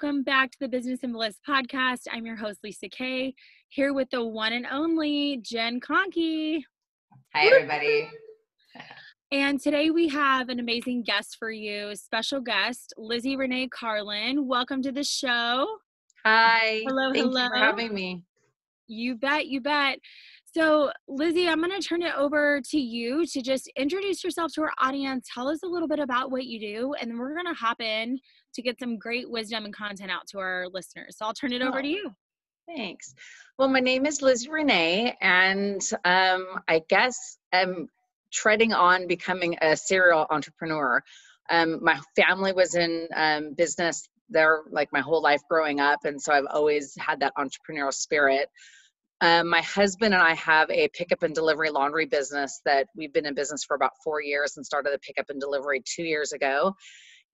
welcome back to the Business and Bliss podcast. I'm your host, Lisa Kay, here with the one and only Jen Conkey. Hi, everybody. And today we have an amazing guest for you, special guest, Lizzie Renee Carlin. Welcome to the show. Hi. Hello, Thank hello. you for having me. You bet, you bet. So, Lizzie, I'm going to turn it over to you to just introduce yourself to our audience. Tell us a little bit about what you do, and then we're going to hop in to get some great wisdom and content out to our listeners. So, I'll turn it over Oh. to you. Thanks. Well, my name is Liz Renee, and um, I guess I'm treading on becoming a serial entrepreneur. Um, my family was in um, business there like my whole life growing up, and so I've always had that entrepreneurial spirit. Um, my husband and I have a pickup and delivery laundry business that we've been in business for about four years and started the pickup and delivery two years ago.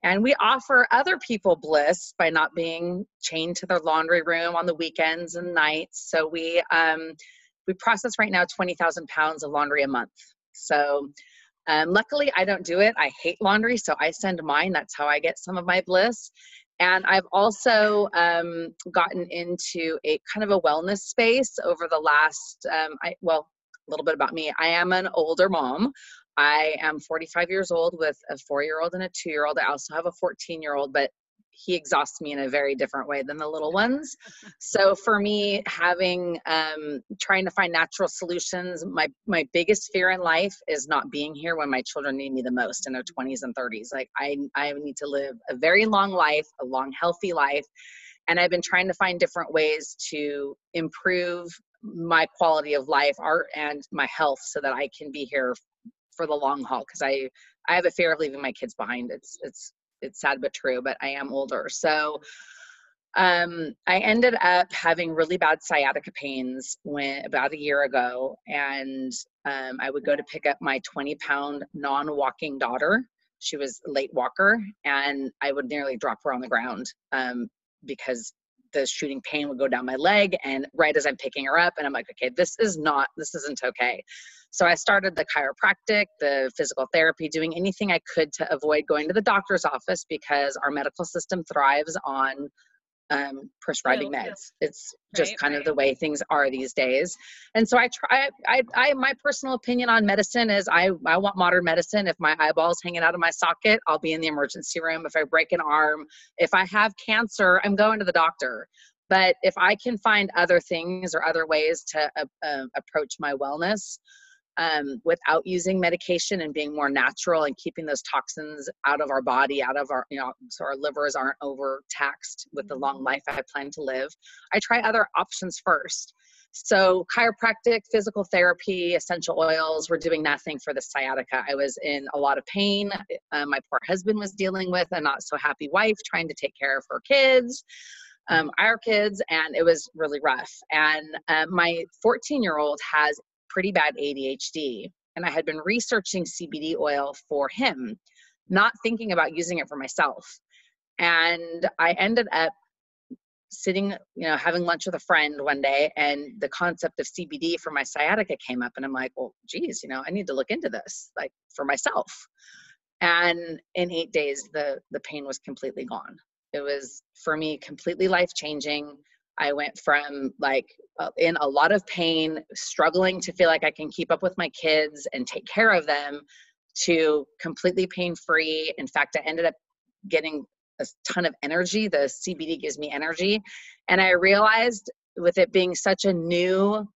And we offer other people bliss by not being chained to their laundry room on the weekends and nights. So we um, we process right now 20,000 pounds of laundry a month. So um, luckily, I don't do it. I hate laundry, so I send mine. That's how I get some of my bliss. And I've also um, gotten into a kind of a wellness space over the last, um, I, well, a little bit about me. I am an older mom. I am 45 years old with a four year old and a two year old. I also have a 14 year old, but he exhausts me in a very different way than the little ones. So for me, having um, trying to find natural solutions, my my biggest fear in life is not being here when my children need me the most in their 20s and 30s. Like I I need to live a very long life, a long healthy life, and I've been trying to find different ways to improve my quality of life, art, and my health, so that I can be here for the long haul. Because I I have a fear of leaving my kids behind. It's it's it's sad but true. But I am older, so um, I ended up having really bad sciatica pains when about a year ago, and um, I would go to pick up my 20 pound non walking daughter. She was a late walker, and I would nearly drop her on the ground um, because the shooting pain would go down my leg. And right as I'm picking her up, and I'm like, okay, this is not, this isn't okay. So I started the chiropractic, the physical therapy, doing anything I could to avoid going to the doctor's office because our medical system thrives on um, prescribing Pills, yeah. meds. It's just Right, kind right. of the way things are these days. And so I try. I, I, my personal opinion on medicine is I, I want modern medicine. If my eyeball's hanging out of my socket, I'll be in the emergency room. If I break an arm, if I have cancer, I'm going to the doctor. But if I can find other things or other ways to uh, uh, approach my wellness, um, without using medication and being more natural and keeping those toxins out of our body, out of our, you know, so our livers aren't overtaxed with the long life I plan to live. I try other options first. So, chiropractic, physical therapy, essential oils were doing nothing for the sciatica. I was in a lot of pain. Uh, my poor husband was dealing with a not so happy wife trying to take care of her kids um, our kids, and it was really rough. And uh, my 14 year old has pretty bad ADHD, and I had been researching CBD oil for him, not thinking about using it for myself. And I ended up sitting, you know, having lunch with a friend one day, and the concept of CBD for my sciatica came up, and I'm like, well, geez, you know, I need to look into this, like for myself. And in eight days, the the pain was completely gone it was for me completely life changing i went from like uh, in a lot of pain struggling to feel like i can keep up with my kids and take care of them to completely pain free in fact i ended up getting a ton of energy the cbd gives me energy and i realized with it being such a new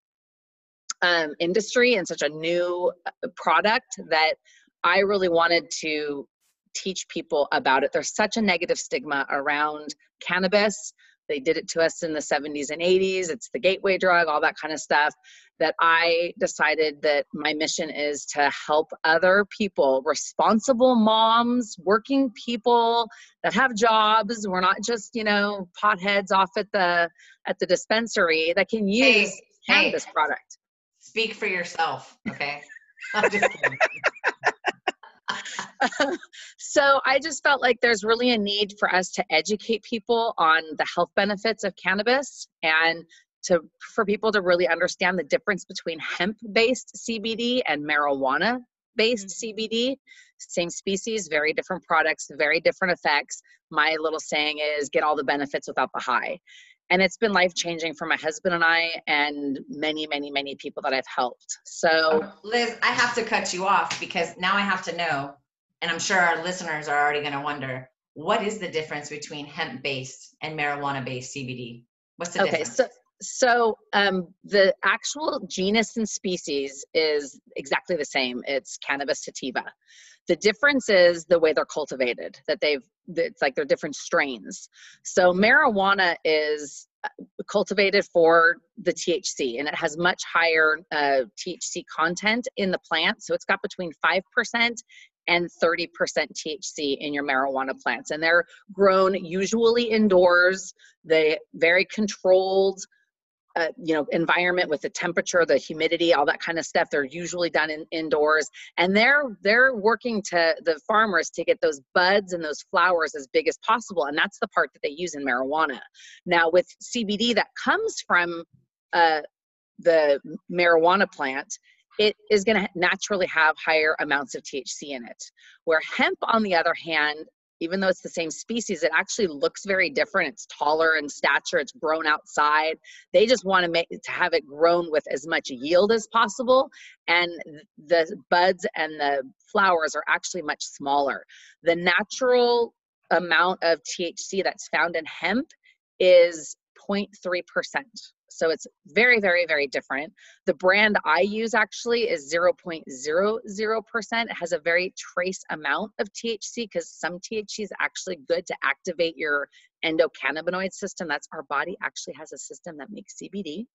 um, industry and such a new uh, product that i really wanted to teach people about it. There's such a negative stigma around cannabis. They did it to us in the 70s and 80s. It's the gateway drug, all that kind of stuff. That I decided that my mission is to help other people, responsible moms, working people that have jobs. We're not just, you know, potheads off at the at the dispensary that can use Hey, hey. cannabis product. Speak for yourself, okay? I'm just kidding. so I just felt like there's really a need for us to educate people on the health benefits of cannabis and to for people to really understand the difference between hemp based CBD and marijuana based mm-hmm. CBD, same species, very different products, very different effects. My little saying is get all the benefits without the high. And it's been life changing for my husband and I, and many, many, many people that I've helped. So, um, Liz, I have to cut you off because now I have to know, and I'm sure our listeners are already going to wonder what is the difference between hemp based and marijuana based CBD? What's the okay, difference? So, so um, the actual genus and species is exactly the same. It's cannabis sativa. The difference is the way they're cultivated. That they've it's like they're different strains. So marijuana is uh, cultivated for the THC, and it has much higher uh, THC content in the plant. So it's got between five percent and 30% THC in your marijuana plants. And they're grown usually indoors. They very controlled uh, you know environment with the temperature the humidity all that kind of stuff they're usually done in, indoors and they're they're working to the farmers to get those buds and those flowers as big as possible and that's the part that they use in marijuana now with cbd that comes from uh, the marijuana plant it is going to naturally have higher amounts of THC in it. Where hemp, on the other hand, even though it's the same species, it actually looks very different. It's taller in stature, it's grown outside. They just want to make to have it grown with as much yield as possible. And the buds and the flowers are actually much smaller. The natural amount of THC that's found in hemp is 0.3%. So it's very, very, very different. The brand I use actually is 0.00%. It has a very trace amount of THC because some THC is actually good to activate your endocannabinoid system. That's our body actually has a system that makes CBD.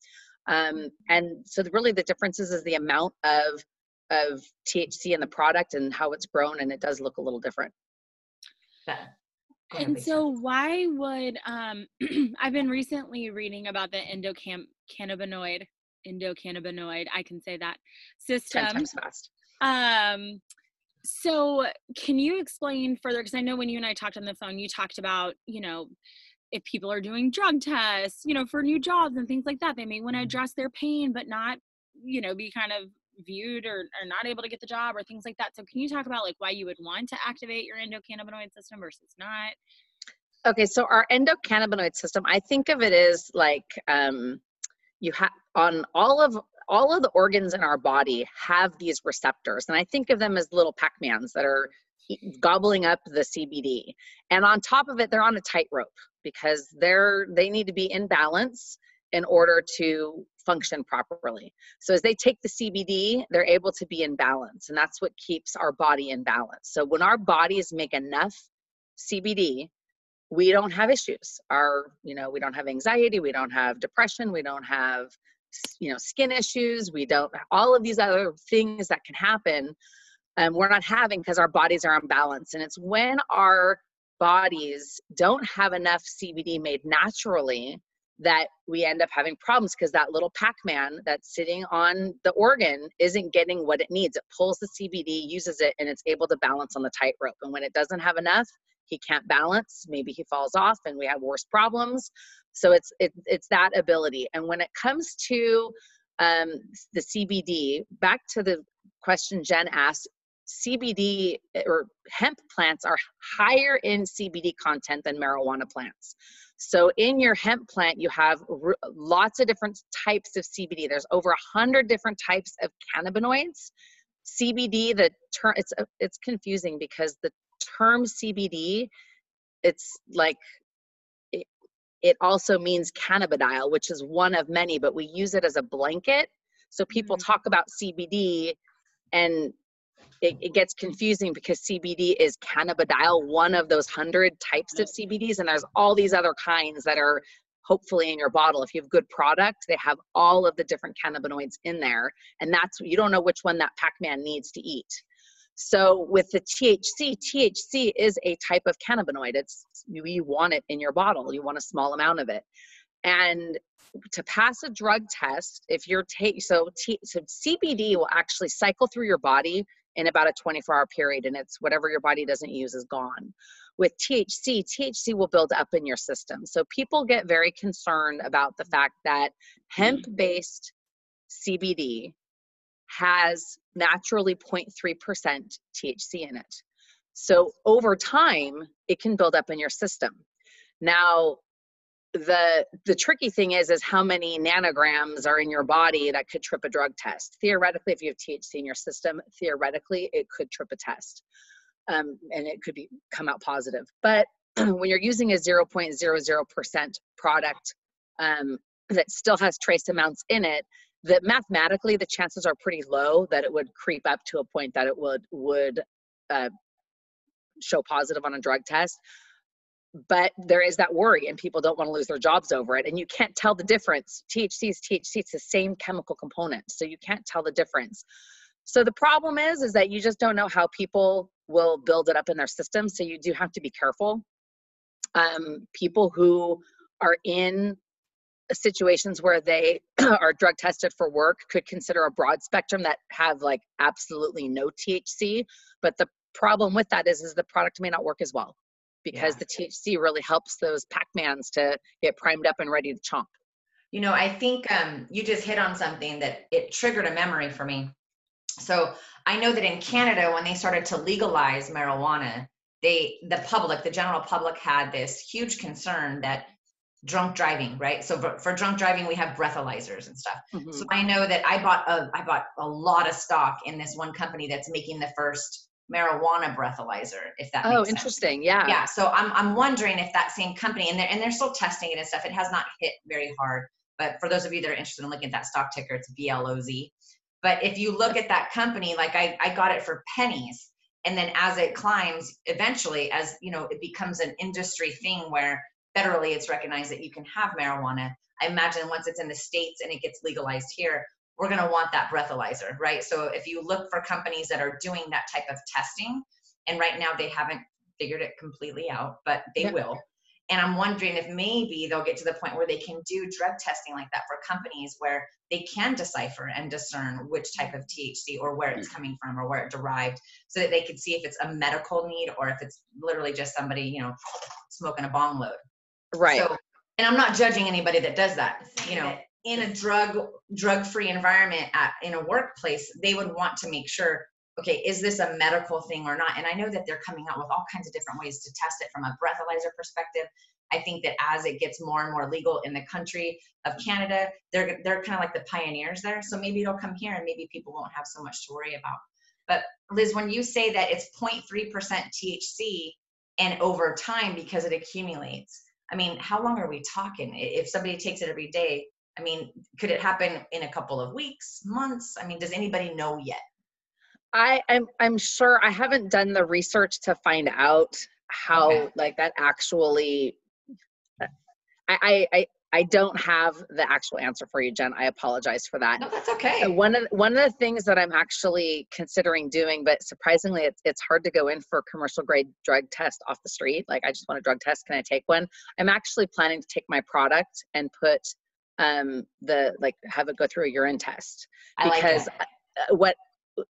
Um, and so the, really the difference is, the amount of of THC in the product and how it's grown, and it does look a little different. And so why would um i've been recently reading about the endocannabinoid endocannabinoid i can say that system Ten times fast. um so can you explain further because i know when you and i talked on the phone you talked about you know if people are doing drug tests you know for new jobs and things like that they may want to mm-hmm. address their pain but not you know be kind of viewed or, or not able to get the job or things like that. So can you talk about like why you would want to activate your endocannabinoid system versus not? Okay, so our endocannabinoid system, I think of it as like um, you have on all of all of the organs in our body have these receptors, and I think of them as little Pac-Mans that are gobbling up the CBD. And on top of it, they're on a tightrope because they're they need to be in balance in order to function properly. So as they take the CBD, they're able to be in balance, and that's what keeps our body in balance. So when our bodies make enough CBD, we don't have issues. Our, you know, we don't have anxiety, we don't have depression, we don't have you know skin issues we don't all of these other things that can happen um, we're not having because our bodies are unbalanced and it's when our bodies don't have enough cbd made naturally that we end up having problems because that little Pac-Man that's sitting on the organ isn't getting what it needs. It pulls the CBD, uses it, and it's able to balance on the tightrope. And when it doesn't have enough, he can't balance. Maybe he falls off, and we have worse problems. So it's it, it's that ability. And when it comes to um, the CBD, back to the question Jen asked, CBD or hemp plants are higher in CBD content than marijuana plants. So in your hemp plant, you have r- lots of different types of CBD. There's over a hundred different types of cannabinoids. CBD, the term it's uh, it's confusing because the term CBD, it's like it, it also means cannabidiol, which is one of many, but we use it as a blanket. So people mm-hmm. talk about CBD and it, it, gets confusing because CBD is cannabidiol, one of those hundred types of CBDs, and there's all these other kinds that are hopefully in your bottle. If you have good product, they have all of the different cannabinoids in there, and that's you don't know which one that Pac-Man needs to eat. So with the THC, THC is a type of cannabinoid. It's you, you want it in your bottle. You want a small amount of it, and to pass a drug test, if you're take so, T, so CBD will actually cycle through your body in about a 24 hour period and it's whatever your body doesn't use is gone with THC, THC will build up in your system. So people get very concerned about the fact that mm. hemp based CBD has naturally 0.3% THC in it. So over time, it can build up in your system. Now, the the tricky thing is is how many nanograms are in your body that could trip a drug test. Theoretically if you have thc in your system theoretically it could trip a test um, and it could be come out positive. But when you're using a 0.00% product um, that still has trace amounts in it that mathematically the chances are pretty low that it would creep up to a point that it would would uh, show positive on a drug test but there is that worry and people don't want to lose their jobs over it and you can't tell the difference. Thc is thc it's the same chemical component so you can't tell the difference. So the problem is is that you just don't know how people will build it up in their system so you do have to be careful. Um, people who are in situations where they are drug tested for work could consider a broad spectrum that have like absolutely no thc but the problem with that is is the product may not work as well because yeah. the THC really helps those Pac-Mans to get primed up and ready to chomp. You know, I think um, you just hit on something that it triggered a memory for me. So I know that in Canada, when they started to legalize marijuana, they, the public, the general public had this huge concern that drunk driving, right? So for, for drunk driving, we have breathalyzers and stuff. Mm-hmm. So I know that I bought a, I bought a lot of stock in this one company that's making the first marijuana breathalyzer if that oh interesting sense. yeah. Yeah so i'm i'm wondering if that same company and they're and they're still testing it and stuff it has not hit very hard but for those of you that are interested in looking at that stock ticker it's bloz but if you look at that company like i i got it for pennies and then as it climbs eventually as you know it becomes an industry thing where federally it's recognized that you can have marijuana i imagine once it's in the states and it gets legalized here we're going to want that breathalyzer, right? So if you look for companies that are doing that type of testing, and right now they haven't figured it completely out, but they will. And I'm wondering if maybe they'll get to the point where they can do drug testing like that for companies where they can decipher and discern which type of THC or where it's hmm. coming from or where it derived so that they can see if it's a medical need or if it's literally just somebody, you know, smoking a bong load. Right. So, and I'm not judging anybody that does that. You know, in a drug drug free environment at, in a workplace they would want to make sure okay is this a medical thing or not? And i know that they're coming out with all kinds of different ways to test it from a breathalyzer perspective. I think that as it gets more and more legal in the country of canada they're they're kind of like the pioneers there. So maybe it'll come here and maybe people won't have so much to worry about. But liz when you say that it's 0.3% thc and over time because it accumulates i mean how long are we talking? If somebody takes it every day I mean, could it happen in a couple of weeks, months? I mean, does anybody know yet? I am I'm sure I haven't done the research to find out how okay. like that actually uh, I, I I don't have the actual answer for you, Jen. I apologize for that. No, that's okay. One of one of the things that I'm actually considering doing, but surprisingly, it's it's hard to go in for a commercial grade drug test off the street. Like, I just want a drug test. Can I take one? I'm actually planning to take my product and put um, the like have it go through a urine test because like uh, what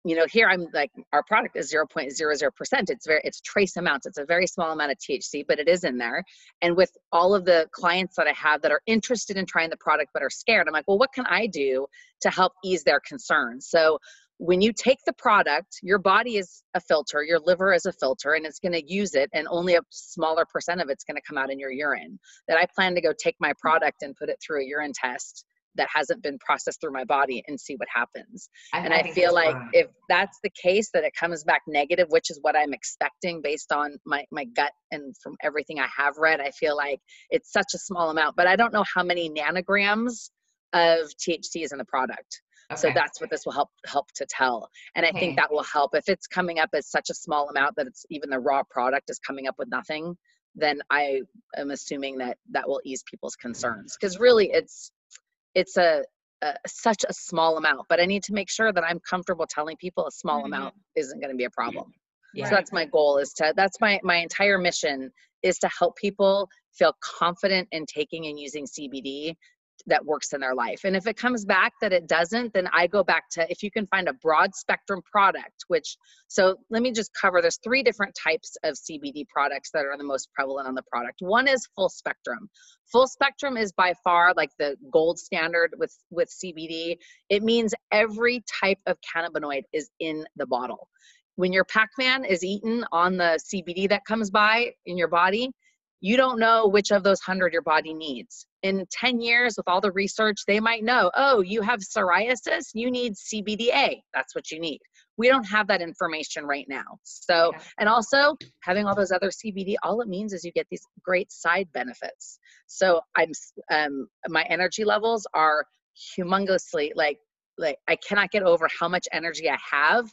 you know here i'm like our product is 0.00% it's very it's trace amounts. It's a very small amount of thc but it is in there. And with all of the clients that i have that are interested in trying the product but are scared i'm like well what can i do to help ease their concerns? So when you take the product, your body is a filter, your liver is a filter, and it's going to use it, and only a smaller percent of it's going to come out in your urine. That I plan to go take my mm. product and put it through a urine test that hasn't been processed through my body and see what happens. I, and I, I feel like if that's the case, that it comes back negative, which is what I'm expecting based on my, my gut and from everything I have read, I feel like it's such a small amount, but I don't know how many nanograms of THC is in the product. Okay. So that's what this will help help to tell. And I okay. think that will help if it's coming up as such a small amount that it's even the raw product is coming up with nothing, then I am assuming that that will ease people's concerns because really it's it's a, a, such a small amount, but I need to make sure that I'm comfortable telling people a small mm-hmm. amount isn't going to be a problem. Yeah. So that's my goal is to that's my my entire mission is to help people feel confident in taking and using CBD that works in their life. And if it comes back that it doesn't, then I go back to if you can find a broad spectrum product, which so let me just cover there's three different types of CBD products that are the most prevalent on the product. One is full spectrum. Full spectrum is by far like the gold standard with with CBD. It means every type of cannabinoid is in the bottle. When your Pac-Man is eaten on the CBD that comes by in your body, you don't know which of those 100 your body needs. In 10 years, with all the research, they might know, oh, you have psoriasis, you need CBDA. That's what you need. We don't have that information right now. So, and also having all those other CBD, all it means is you get these great side benefits. So, I'm, um, my energy levels are humongously like, like I cannot get over how much energy I have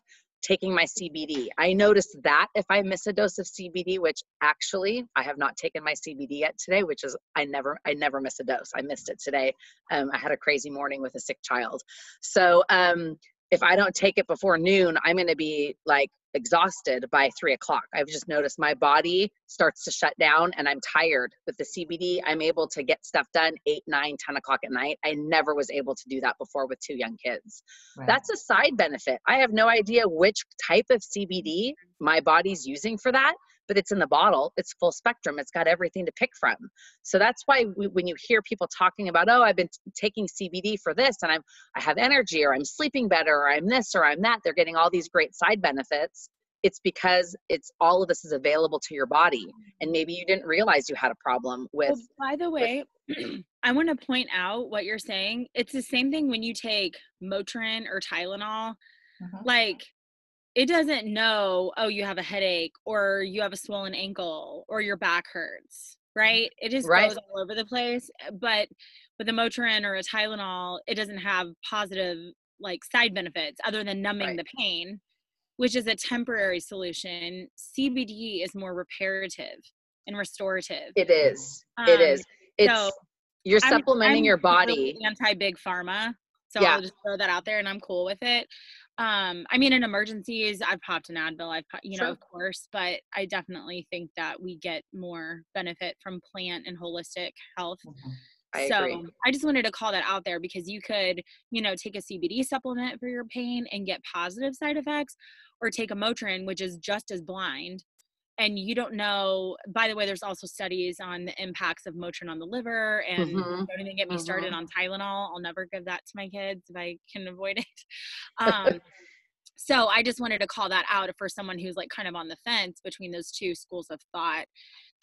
taking my CBD. I noticed that if I miss a dose of CBD, which actually I have not taken my CBD yet today, which is I never I never miss a dose. I missed it today. Um, I had a crazy morning with a sick child. So um, if I don't take it before noon, I'm going to be like exhausted by three o'clock. I've just noticed my body starts to shut down and I'm tired. With the CBD, I'm able to get stuff done eight, nine, 10 o'clock at night. I never was able to do that before with two young kids. Right. That's a side benefit. I have no idea which type of CBD my body's using for that but it's in the bottle it's full spectrum it's got everything to pick from. So that's why we, when you hear people talking about oh i've been t- taking cbd for this and i'm i have energy or i'm sleeping better or i'm this or i'm that they're getting all these great side benefits it's because it's all of this is available to your body. And maybe you didn't realize you had a problem with well, by the way with, i want to point out what you're saying. It's the same thing when you take motrin or tylenol. Uh-huh. like it doesn't know, oh, you have a headache or you have a swollen ankle or your back hurts, right? It just right. goes all over the place. Eh, but with a Motrin or a Tylenol, it doesn't have positive like side benefits other than numbing right. the pain, which is a temporary solution. CBD is more reparative and restorative. It is. Um, it is. It's so you're supplementing I'm, I'm your body. Anti big pharma. So yeah. I'll just throw that out there and I'm cool with it um i mean in emergencies i've popped an advil i've you know sure. of course but i definitely think that we get more benefit from plant and holistic health mm-hmm. I so agree. I just wanted to call that out there because you could, you know, take a CBD supplement for your pain and get positive side effects, or take a Motrin, which is just as blind and you don't know by the way there's also studies on the impacts of motrin on the liver and mm-hmm. don't even get me mm-hmm. started on tylenol i'll never give that to my kids if i can avoid it um, so i just wanted to call that out for someone who's like kind of on the fence between those two schools of thought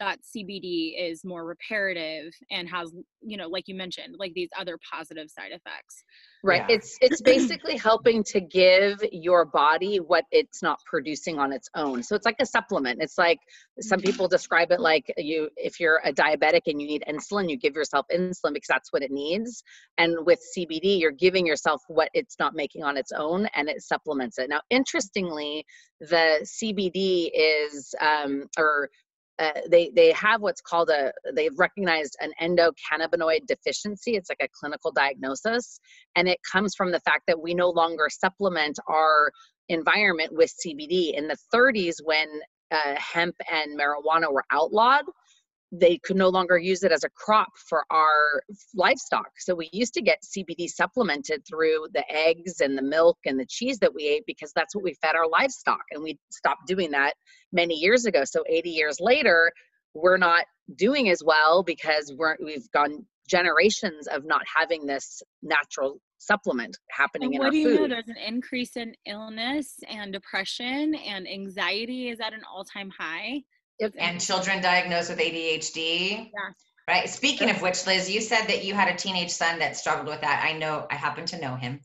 that CBD is more reparative and has, you know, like you mentioned, like these other positive side effects. Right. Yeah. It's it's basically helping to give your body what it's not producing on its own. So it's like a supplement. It's like some mm-hmm. people describe it like you if you're a diabetic and you need insulin, you give yourself insulin because that's what it needs. And with CBD, you're giving yourself what it's not making on its own and it supplements it. Now, interestingly, the CBD is um, or uh, they they have what's called a they've recognized an endocannabinoid deficiency. It's like a clinical diagnosis. And it comes from the fact that we no longer supplement our environment with cbd in the 30s when uh, hemp and marijuana were outlawed they could no longer use it as a crop for our livestock. So we used to get CBD supplemented through the eggs and the milk and the cheese that we ate because that's what we fed our livestock. And we stopped doing that many years ago. So 80 years later, we're not doing as well because we're, we've gone generations of not having this natural supplement happening and in our food. What do you know? There's an increase in illness and depression and anxiety is at an all-time high and children diagnosed with ADHD. Yeah. Right. Speaking of which, Liz, you said that you had a teenage son that struggled with that. I know, I happen to know him.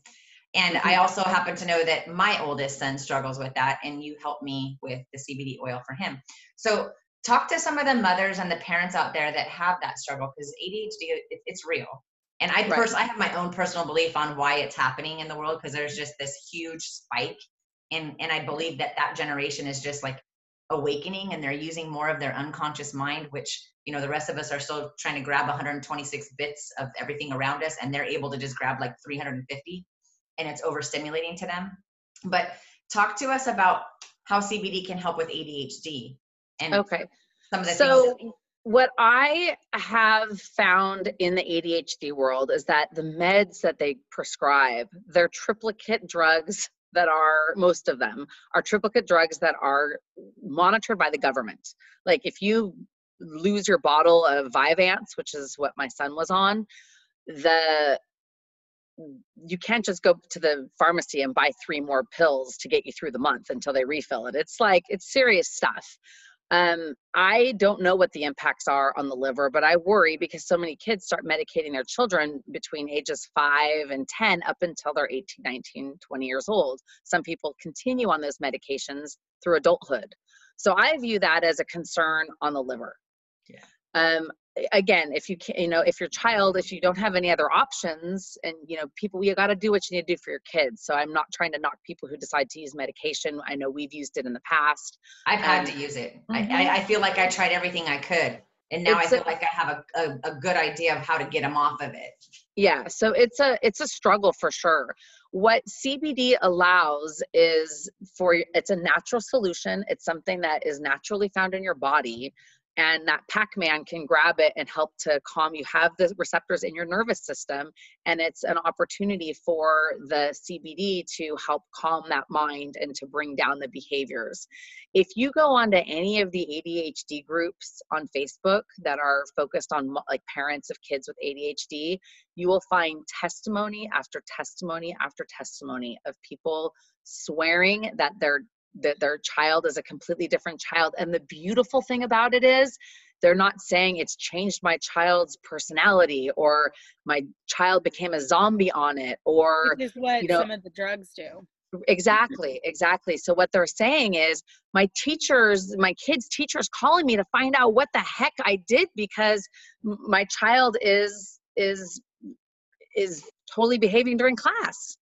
And mm-hmm. I also happen to know that my oldest son struggles with that, and you helped me with the CBD oil for him. So, talk to some of the mothers and the parents out there that have that struggle because ADHD, it, it's real. And I right. I have my own personal belief on why it's happening in the world because there's just this huge spike, and and I believe that that generation is just like awakening and they're using more of their unconscious mind which you know the rest of us are still trying to grab 126 bits of everything around us and they're able to just grab like 350 and it's overstimulating to them. But talk to us about how cbd can help with adhd and okay. some of the so things what I have found in the ADHD world is that the meds that they prescribe, they're triplicate drugs that are most of them are triplicate drugs that are monitored by the government. Like if you lose your bottle of Vyvanse, which is what my son was on, the you can't just go to the pharmacy and buy three more pills to get you through the month until they refill it. It's like it's serious stuff. Um, I don't know what the impacts are on the liver, but I worry because so many kids start medicating their children between ages 5 and 10 up until they're 18, 19, 20 years old. Some people continue on those medications through adulthood. So I view that as a concern on the liver. Yeah. Um, again if you can you know if your child if you don't have any other options and you know people you got to do what you need to do for your kids. So i'm not trying to knock people who decide to use medication. I know we've used it in the past. I've had um, to use it. Mm-hmm. I, I feel like i tried everything i could and now it's i feel a, like i have a, a, a good idea of how to get them off of it. Yeah so it's a it's a struggle for sure. What cbd allows is for it's a natural solution. It's something that is naturally found in your body and that pac-man can grab it and help to calm you. Have the receptors in your nervous system and it's an opportunity for the cbd to help calm that mind and to bring down the behaviors. If you go onto any of the adhd groups on facebook that are focused on like parents of kids with adhd you will find testimony after testimony after testimony of people swearing that their that their child is a completely different child. And the beautiful thing about it is they're not saying it's changed my child's personality or my child became a zombie on it or Which is what you know, some of the drugs do. Exactly, exactly. So what they're saying is my teachers, my kids' teachers calling me to find out what the heck I did because my child is is is totally behaving during class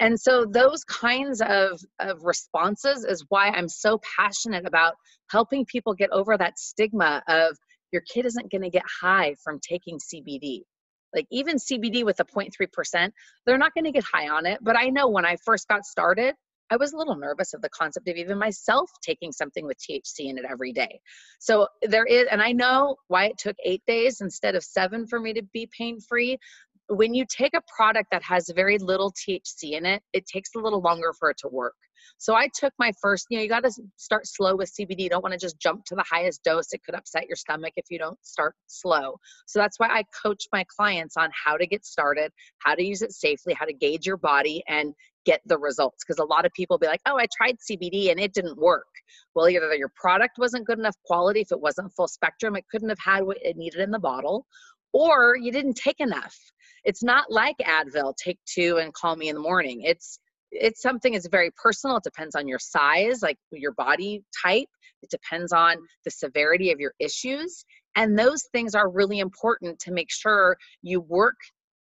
and so those kinds of, of responses is why i'm so passionate about helping people get over that stigma of your kid isn't going to get high from taking cbd like even cbd with a 0.3% they're not going to get high on it but i know when i first got started I was a little nervous of the concept of even myself taking something with THC in it every day. So there is, and I know why it took eight days instead of seven for me to be pain free, when you take a product that has very little THC in it, it takes a little longer for it to work. So I took my first, you know, you got to start slow with CBD. You don't want to just jump to the highest dose. It could upset your stomach if you don't start slow. So that's why I coach my clients on how to get started, how to use it safely, how to gauge your body and get the results. Because a lot of people be like, oh, I tried CBD and it didn't work. Well, either your product wasn't good enough quality, if it wasn't full spectrum, it couldn't have had what it needed in the bottle, or you didn't take enough it's not like advil take two and call me in the morning. It's it's something that's very personal it depends on your size like your body type it depends on the severity of your issues and those things are really important to make sure you work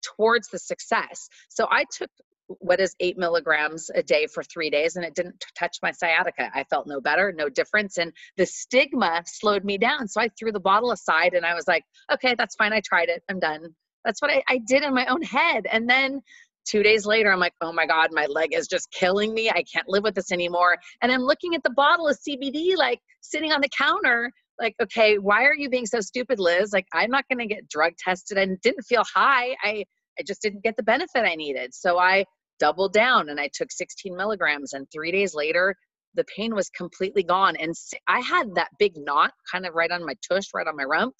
towards the success. So i took what is eight milligrams a day for three days and it didn't touch my sciatica. I felt no better no difference and the stigma slowed me down. So i threw the bottle aside and i was like okay that's fine i tried it i'm done that's what I, I did in my own head. And then two days later, I'm like, oh my God, my leg is just killing me. I can't live with this anymore. And I'm looking at the bottle of CBD, like sitting on the counter, like, okay, why are you being so stupid, Liz? Like, I'm not going to get drug tested and didn't feel high. I, I just didn't get the benefit I needed. So I doubled down and I took 16 milligrams. And three days later, the pain was completely gone. And I had that big knot kind of right on my tush, right on my rump.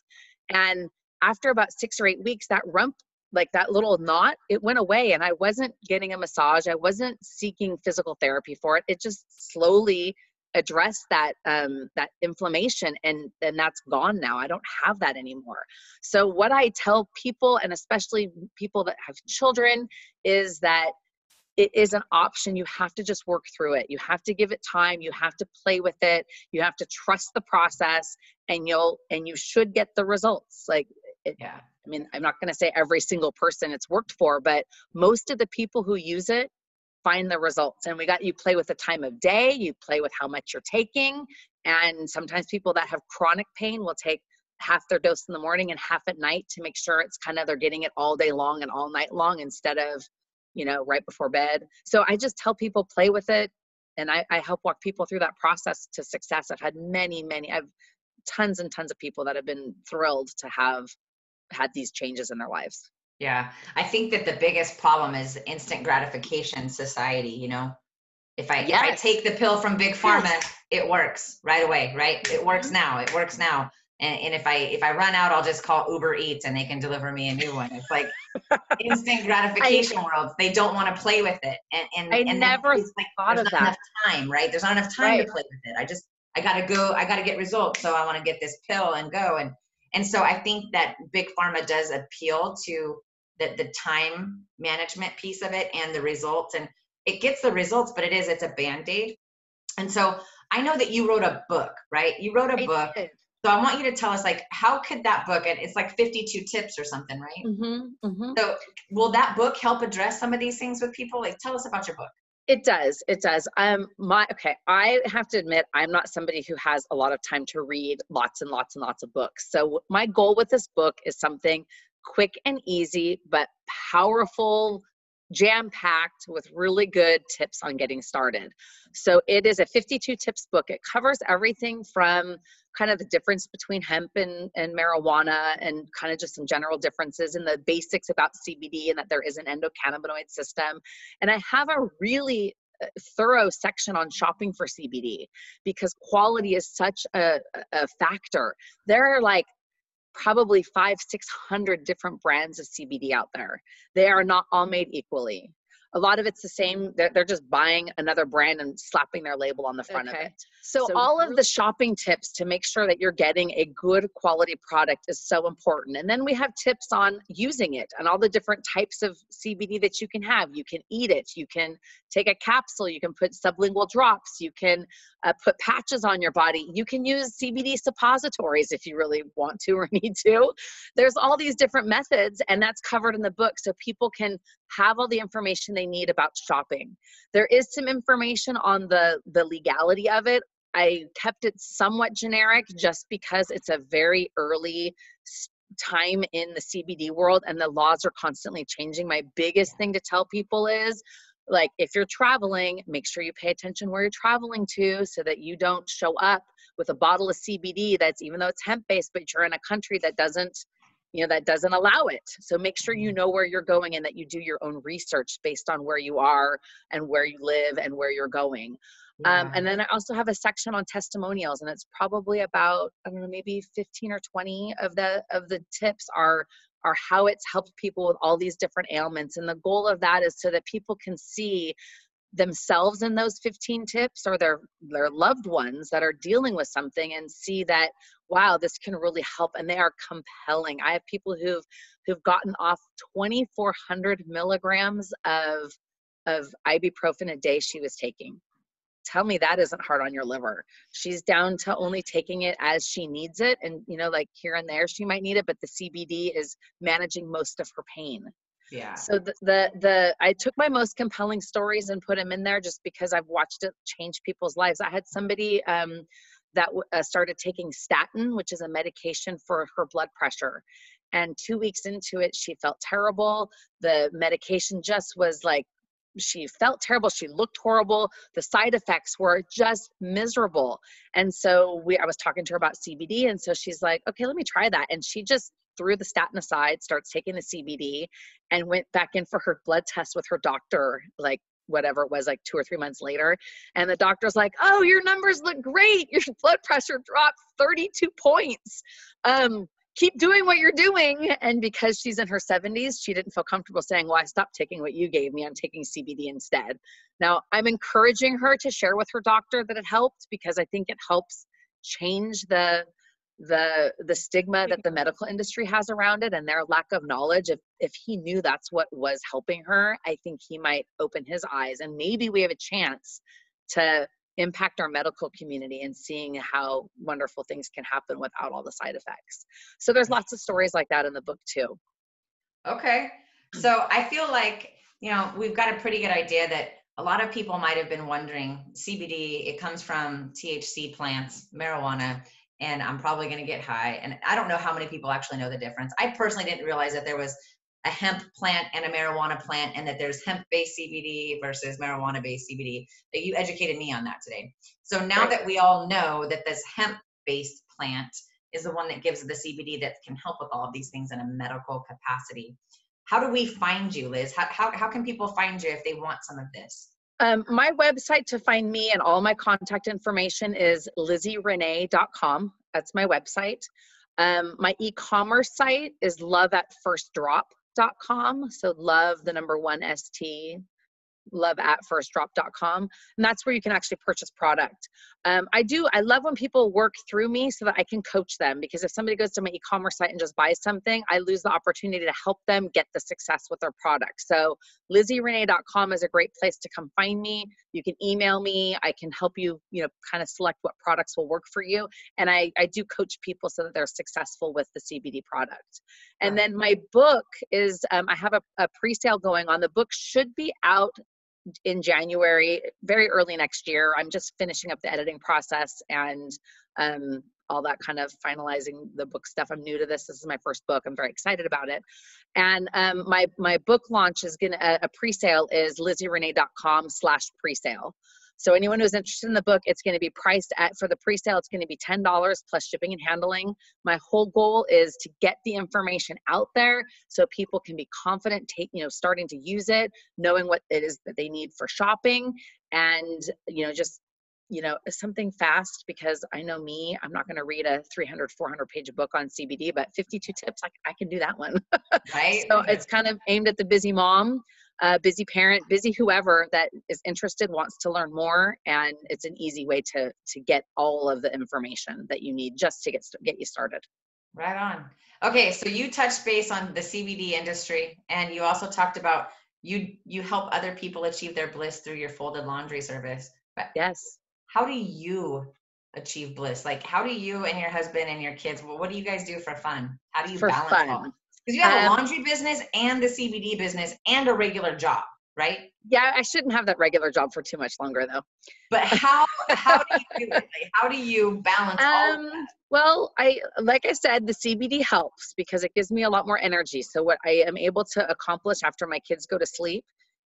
And after about six or eight weeks, that rump, like that little knot, it went away. And I wasn't getting a massage. I wasn't seeking physical therapy for it. It just slowly addressed that um, that inflammation and and that's gone now i don't have that anymore so what i tell people and especially people that have children is that it is an option you have to just work through it you have to give it time you have to play with it you have to trust the process and you'll and you should get the results like it, yeah. I mean, I'm not going to say every single person it's worked for, but most of the people who use it find the results. And we got you play with the time of day, you play with how much you're taking. And sometimes people that have chronic pain will take half their dose in the morning and half at night to make sure it's kind of they're getting it all day long and all night long instead of, you know, right before bed. So I just tell people play with it. And I, I help walk people through that process to success. I've had many, many, I've tons and tons of people that have been thrilled to have had these changes in their lives. Yeah. I think that the biggest problem is instant gratification society, you know. If I yes. if I take the pill from big pharma, yes. it works right away, right? It works mm-hmm. now. It works now. And, and if I if I run out, I'll just call Uber Eats and they can deliver me a new one. It's like instant gratification I, world. They don't want to play with it. And and I and never it's like, thought of that. Enough time, right? There's not enough time right. to play with it. I just I gotta go. I gotta get results. So I want to get this pill and go. And and so I think that big pharma does appeal to the the time management piece of it and the results. And it gets the results, but it is it's a band aid. And so I know that you wrote a book, right? You wrote a I book. Did so I want you to tell us, like, how could that book, and it's like 52 tips or something, right? Mm-hmm, mm-hmm. So will that book help address some of these things with people? Like, tell us about your book. It does. It does. Um, my okay. I have to admit, I'm not somebody who has a lot of time to read lots and lots and lots of books. So my goal with this book is something quick and easy, but powerful, jam packed with really good tips on getting started. So it is a 52 tips book. It covers everything from kind of the difference between hemp and, and marijuana and kind of just some general differences in the basics about CBD and that there is an endocannabinoid system. And I have a really uh, thorough section on shopping for CBD because quality is such a, a factor. There are like probably five, 600 different brands of CBD out there. They are not all made equally a lot of it's the same. They're, they're just buying another brand and slapping their label on the front okay. of it. So, so all of the shopping tips to make sure that you're getting a good quality product is so important. And then we have tips on using it and all the different types of CBD that you can have. You can eat it. You can take a capsule. You can put sublingual drops. You can uh, put patches on your body. You can use CBD suppositories if you really want to or need to. There's all these different methods, and that's covered in the book so people can have all the information they need about shopping. There is some information on the the legality of it. I kept it somewhat generic just because it's a very early time in the CBD world and the laws are constantly changing. My biggest thing to tell people is like if you're traveling, make sure you pay attention where you're traveling to so that you don't show up with a bottle of CBD that's even though it's hemp based, but you're in a country that doesn't you know that doesn't allow it so make sure you mm-hmm. know where you're going and that you do your own research based on where you are and where you live and where you're going yeah. um, and then i also have a section on testimonials and it's probably about i don't know maybe 15 or 20 of the of the tips are are how it's helped people with all these different ailments and the goal of that is so that people can see themselves in those 15 tips or their their loved ones that are dealing with something and see that wow this can really help and they are compelling. I have people who've who've gotten off 2400 milligrams of of ibuprofen a day she was taking. Tell me that isn't hard on your liver. She's down to only taking it as she needs it and you know like here and there she might need it but the cbd is managing most of her pain yeah. So the, the the i took my most compelling stories and put them in there just because i've watched it change people's lives. I had somebody um that uh, started taking statin which is a medication for her blood pressure and two weeks into it she felt terrible. The medication just was like she felt terrible she looked horrible the side effects were just miserable. And so we i was talking to her about cbd and so she's like okay let me try that. And she just threw the statin aside, starts taking the CBD, and went back in for her blood test with her doctor, like whatever it was, like two or three months later. And the doctor's like, Oh, your numbers look great. Your blood pressure dropped 32 points. Um, keep doing what you're doing. And because she's in her 70s, she didn't feel comfortable saying, Well, I stopped taking what you gave me. I'm taking CBD instead. Now, I'm encouraging her to share with her doctor that it helped because I think it helps change the the the stigma that the mm-hmm. medical industry has around it and their lack of knowledge if if he knew that's what was helping her i think he might open his eyes and maybe we have a chance to impact our medical community and seeing how wonderful things can happen without all the side effects. So there's lots of stories like that in the book too. Okay. So i feel like you know we've got a pretty good idea that a lot of people might have been wondering cbd it comes from thc plants marijuana and I'm probably going to get high. And I don't know how many people actually know the difference. I personally didn't realize that there was a hemp plant and a marijuana plant and that there's hemp based CBD versus marijuana based CBD. That you educated me on that today. So now right. that we all know that this hemp based plant is the one that gives the CBD that can help with all of these things in a medical capacity. How do we find you, Liz? How, how, how can people find you if they want some of this? Um, my website to find me and all my contact information is lizzierenee.com. That's my website. Um, my e-commerce site is love at firstdrop.com. So love the number one ST love at firstdrop.com and that's where you can actually purchase product. Um, i do i love when people work through me so that i can coach them because if somebody goes to my e-commerce site and just buys something i lose the opportunity to help them get the success with their product. So lizzierenee.com is a great place to come find me. You can email me. I can help you you know kind of select what products will work for you and i i do coach people so that they're successful with the cbd product. And then my book is um, i have a, a pre-sale going on. The book should be out in January, very early next year. I'm just finishing up the editing process and um, all that kind of finalizing the book stuff. I'm new to this. This is my first book. I'm very excited about it. And um, my my book launch is gonna a, a pre-sale is lizzierenee.com slash pre-sale. So anyone who's interested in the book, it's going to be priced at for the pre-sale. It's going to be ten dollars plus shipping and handling. My whole goal is to get the information out there so people can be confident, take you know, starting to use it, knowing what it is that they need for shopping, and you know, just you know something fast because i know me i'm not going to read a 300 400 page book on cbd but 52 tips i, I can do that one right so it's kind of aimed at the busy mom uh, busy parent busy whoever that is interested wants to learn more and it's an easy way to to get all of the information that you need just to get get you started right on okay so you touched base on the cbd industry and you also talked about you you help other people achieve their bliss through your folded laundry service but yes how do you achieve bliss? Like, how do you and your husband and your kids, well, what do you guys do for fun? How do you for balance fun. all? Because you have um, a laundry business and the CBD business and a regular job, right? Yeah, I shouldn't have that regular job for too much longer though. But how how do you do it? Like, how do you balance um, all of that? Well, I like I said, the CBD helps because it gives me a lot more energy. So what I am able to accomplish after my kids go to sleep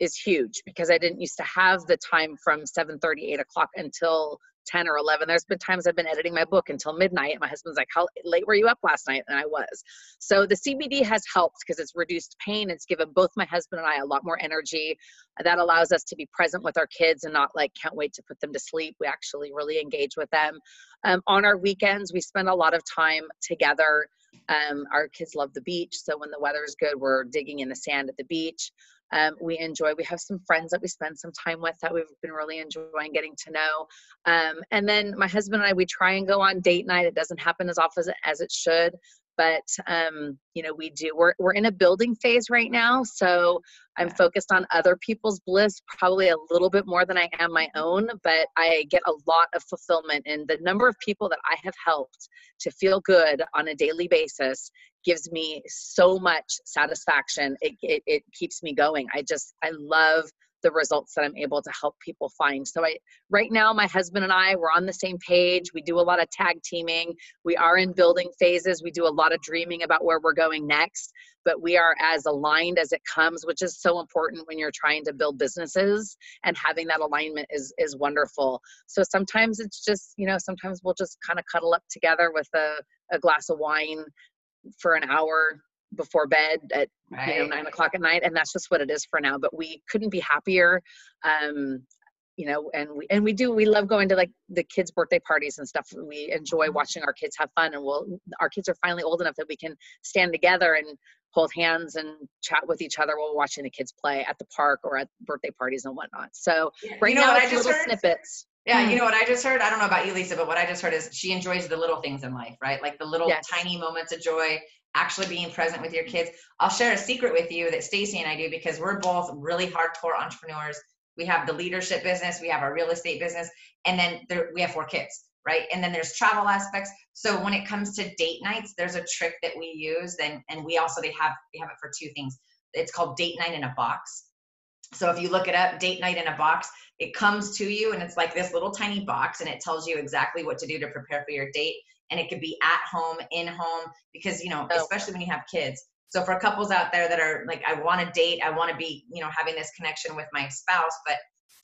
is huge because I didn't used to have the time from 7 30, 8 o'clock until 10 or 11. There's been times I've been editing my book until midnight. My husband's like, How late were you up last night? And I was. So the CBD has helped because it's reduced pain. It's given both my husband and I a lot more energy. That allows us to be present with our kids and not like, can't wait to put them to sleep. We actually really engage with them. Um, on our weekends, we spend a lot of time together. Um, our kids love the beach. So when the weather's good, we're digging in the sand at the beach um, we enjoy. We have some friends that we spend some time with that we've been really enjoying getting to know. Um, and then my husband and I, we try and go on date night. It doesn't happen as often as it, as it should, but um, you know we do we're, we're in a building phase right now so i'm focused on other people's bliss probably a little bit more than i am my own but i get a lot of fulfillment and the number of people that i have helped to feel good on a daily basis gives me so much satisfaction. It, it, it keeps me going. I just i love the results that I'm able to help people find. So I right now my husband and I we're on the same page. We do a lot of tag teaming. We are in building phases. We do a lot of dreaming about where we're going next, but we are as aligned as it comes, which is so important when you're trying to build businesses and having that alignment is is wonderful. So sometimes it's just, you know, sometimes we'll just kind of cuddle up together with a a glass of wine for an hour before bed at right. you know nine o'clock at night and that's just what it is for now but we couldn't be happier um you know and we and we do we love going to like the kids birthday parties and stuff we enjoy mm-hmm. watching our kids have fun and we'll our kids are finally old enough that we can stand together and hold hands and chat with each other while watching the kids play at the park or at birthday parties and whatnot so yeah. right you know now it's little heard? snippets yeah, you know what I just heard? I don't know about you, Lisa, but what I just heard is she enjoys the little things in life, right? Like the little yes. tiny moments of joy, actually being present with your kids. I'll share a secret with you that Stacy and I do because we're both really hardcore entrepreneurs. We have the leadership business, we have our real estate business, and then there, we have four kids, right? And then there's travel aspects. So when it comes to date nights, there's a trick that we use, and and we also they have they have it for two things. It's called date night in a box. So if you look it up, date night in a box, it comes to you and it's like this little tiny box and it tells you exactly what to do to prepare for your date and it could be at home, in home, because, you know, oh. especially when you have kids. So for couples out there that are like, I want to date, I want to be, you know, having this connection with my spouse, but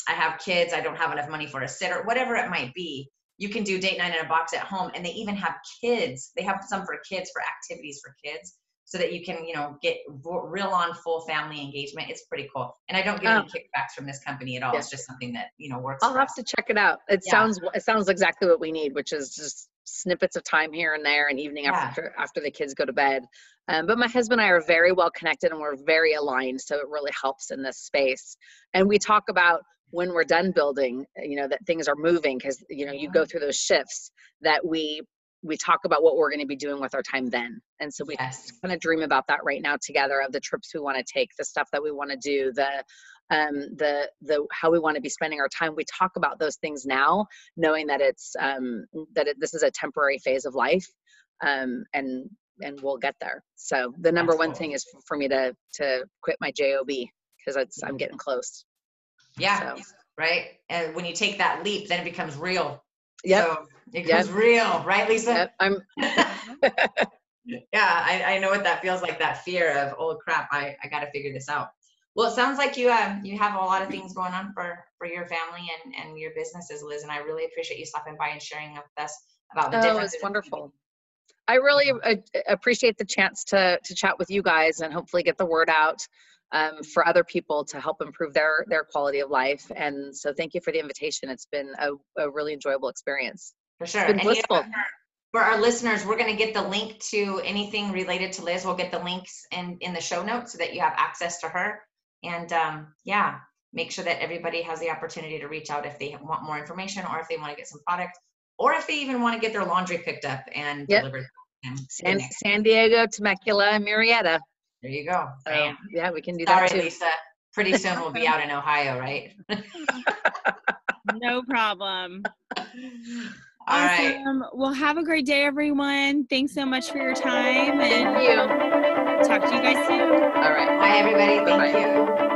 I have kids, I don't have enough money for a sitter, whatever it might be. you can do date night in a box at home and they even have kids they have some for kids for activities for kids so that you can you know get real on full family engagement it's pretty cool and i don't get any oh. kickbacks from this company at all yeah. it's just something that you know works i'll have us. to check it out it yeah. sounds it sounds exactly what we need which is just snippets of time here and there and evening yeah. after after the kids go to bed um, but my husband and i are very well connected and we're very aligned so it really helps in this space and we talk about when we're done building you know that things are moving because you know you go through those shifts that we we talk about what we're going to be doing with our time then and so we yes. kind of dream about that right now together of the trips we want to take the stuff that we want to do the um the the how we want to be spending our time we talk about those things now knowing that it's um that it, this is a temporary phase of life um and and we'll get there so the number one thing is for me to to quit my job because it's i'm getting close yeah so. right and when you take that leap then it becomes real yeah. So it yep. real, right, Lisa? Yep. I'm yeah, I, I know what that feels like, that fear of, oh crap, I, I gotta figure this out. Well, it sounds like you um you have a lot of things going on for for your family and and your businesses, Liz, and I really appreciate you stopping by and sharing with us about the difference. oh, it's wonderful. I really uh, appreciate the chance to to chat with you guys and hopefully get the word out um, for other people to help improve their their quality of life. And so, thank you for the invitation. It's been a, a really enjoyable experience. For sure. It's been blissful. For our listeners, we're going to get the link to anything related to Liz. We'll get the links in in the show notes so that you have access to her. And um, yeah, make sure that everybody has the opportunity to reach out if they want more information or if they want to get some product or if they even want to get their laundry picked up and yep. delivered. San, San Diego, Temecula, and Murrieta. There you go. So, yeah, we can do Sorry, that too. Lisa. Pretty soon we'll be out in Ohio, right? no problem. All awesome. Right. Well, have a great day, everyone. Thanks so much for your time. And Thank you. Talk to you guys soon. All right. Bye, everybody. Thank Bye-bye. you.